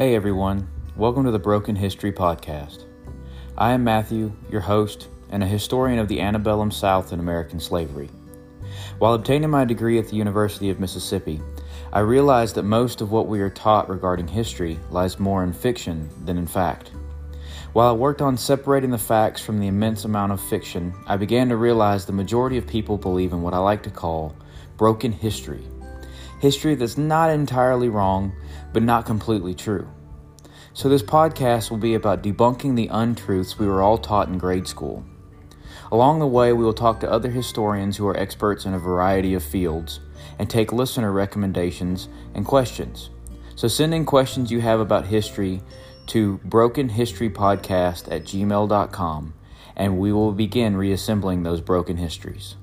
Hey everyone, welcome to the Broken History Podcast. I am Matthew, your host, and a historian of the antebellum South and American slavery. While obtaining my degree at the University of Mississippi, I realized that most of what we are taught regarding history lies more in fiction than in fact. While I worked on separating the facts from the immense amount of fiction, I began to realize the majority of people believe in what I like to call broken history. History that's not entirely wrong, but not completely true. So, this podcast will be about debunking the untruths we were all taught in grade school. Along the way, we will talk to other historians who are experts in a variety of fields and take listener recommendations and questions. So, send in questions you have about history to brokenhistorypodcast at gmail.com and we will begin reassembling those broken histories.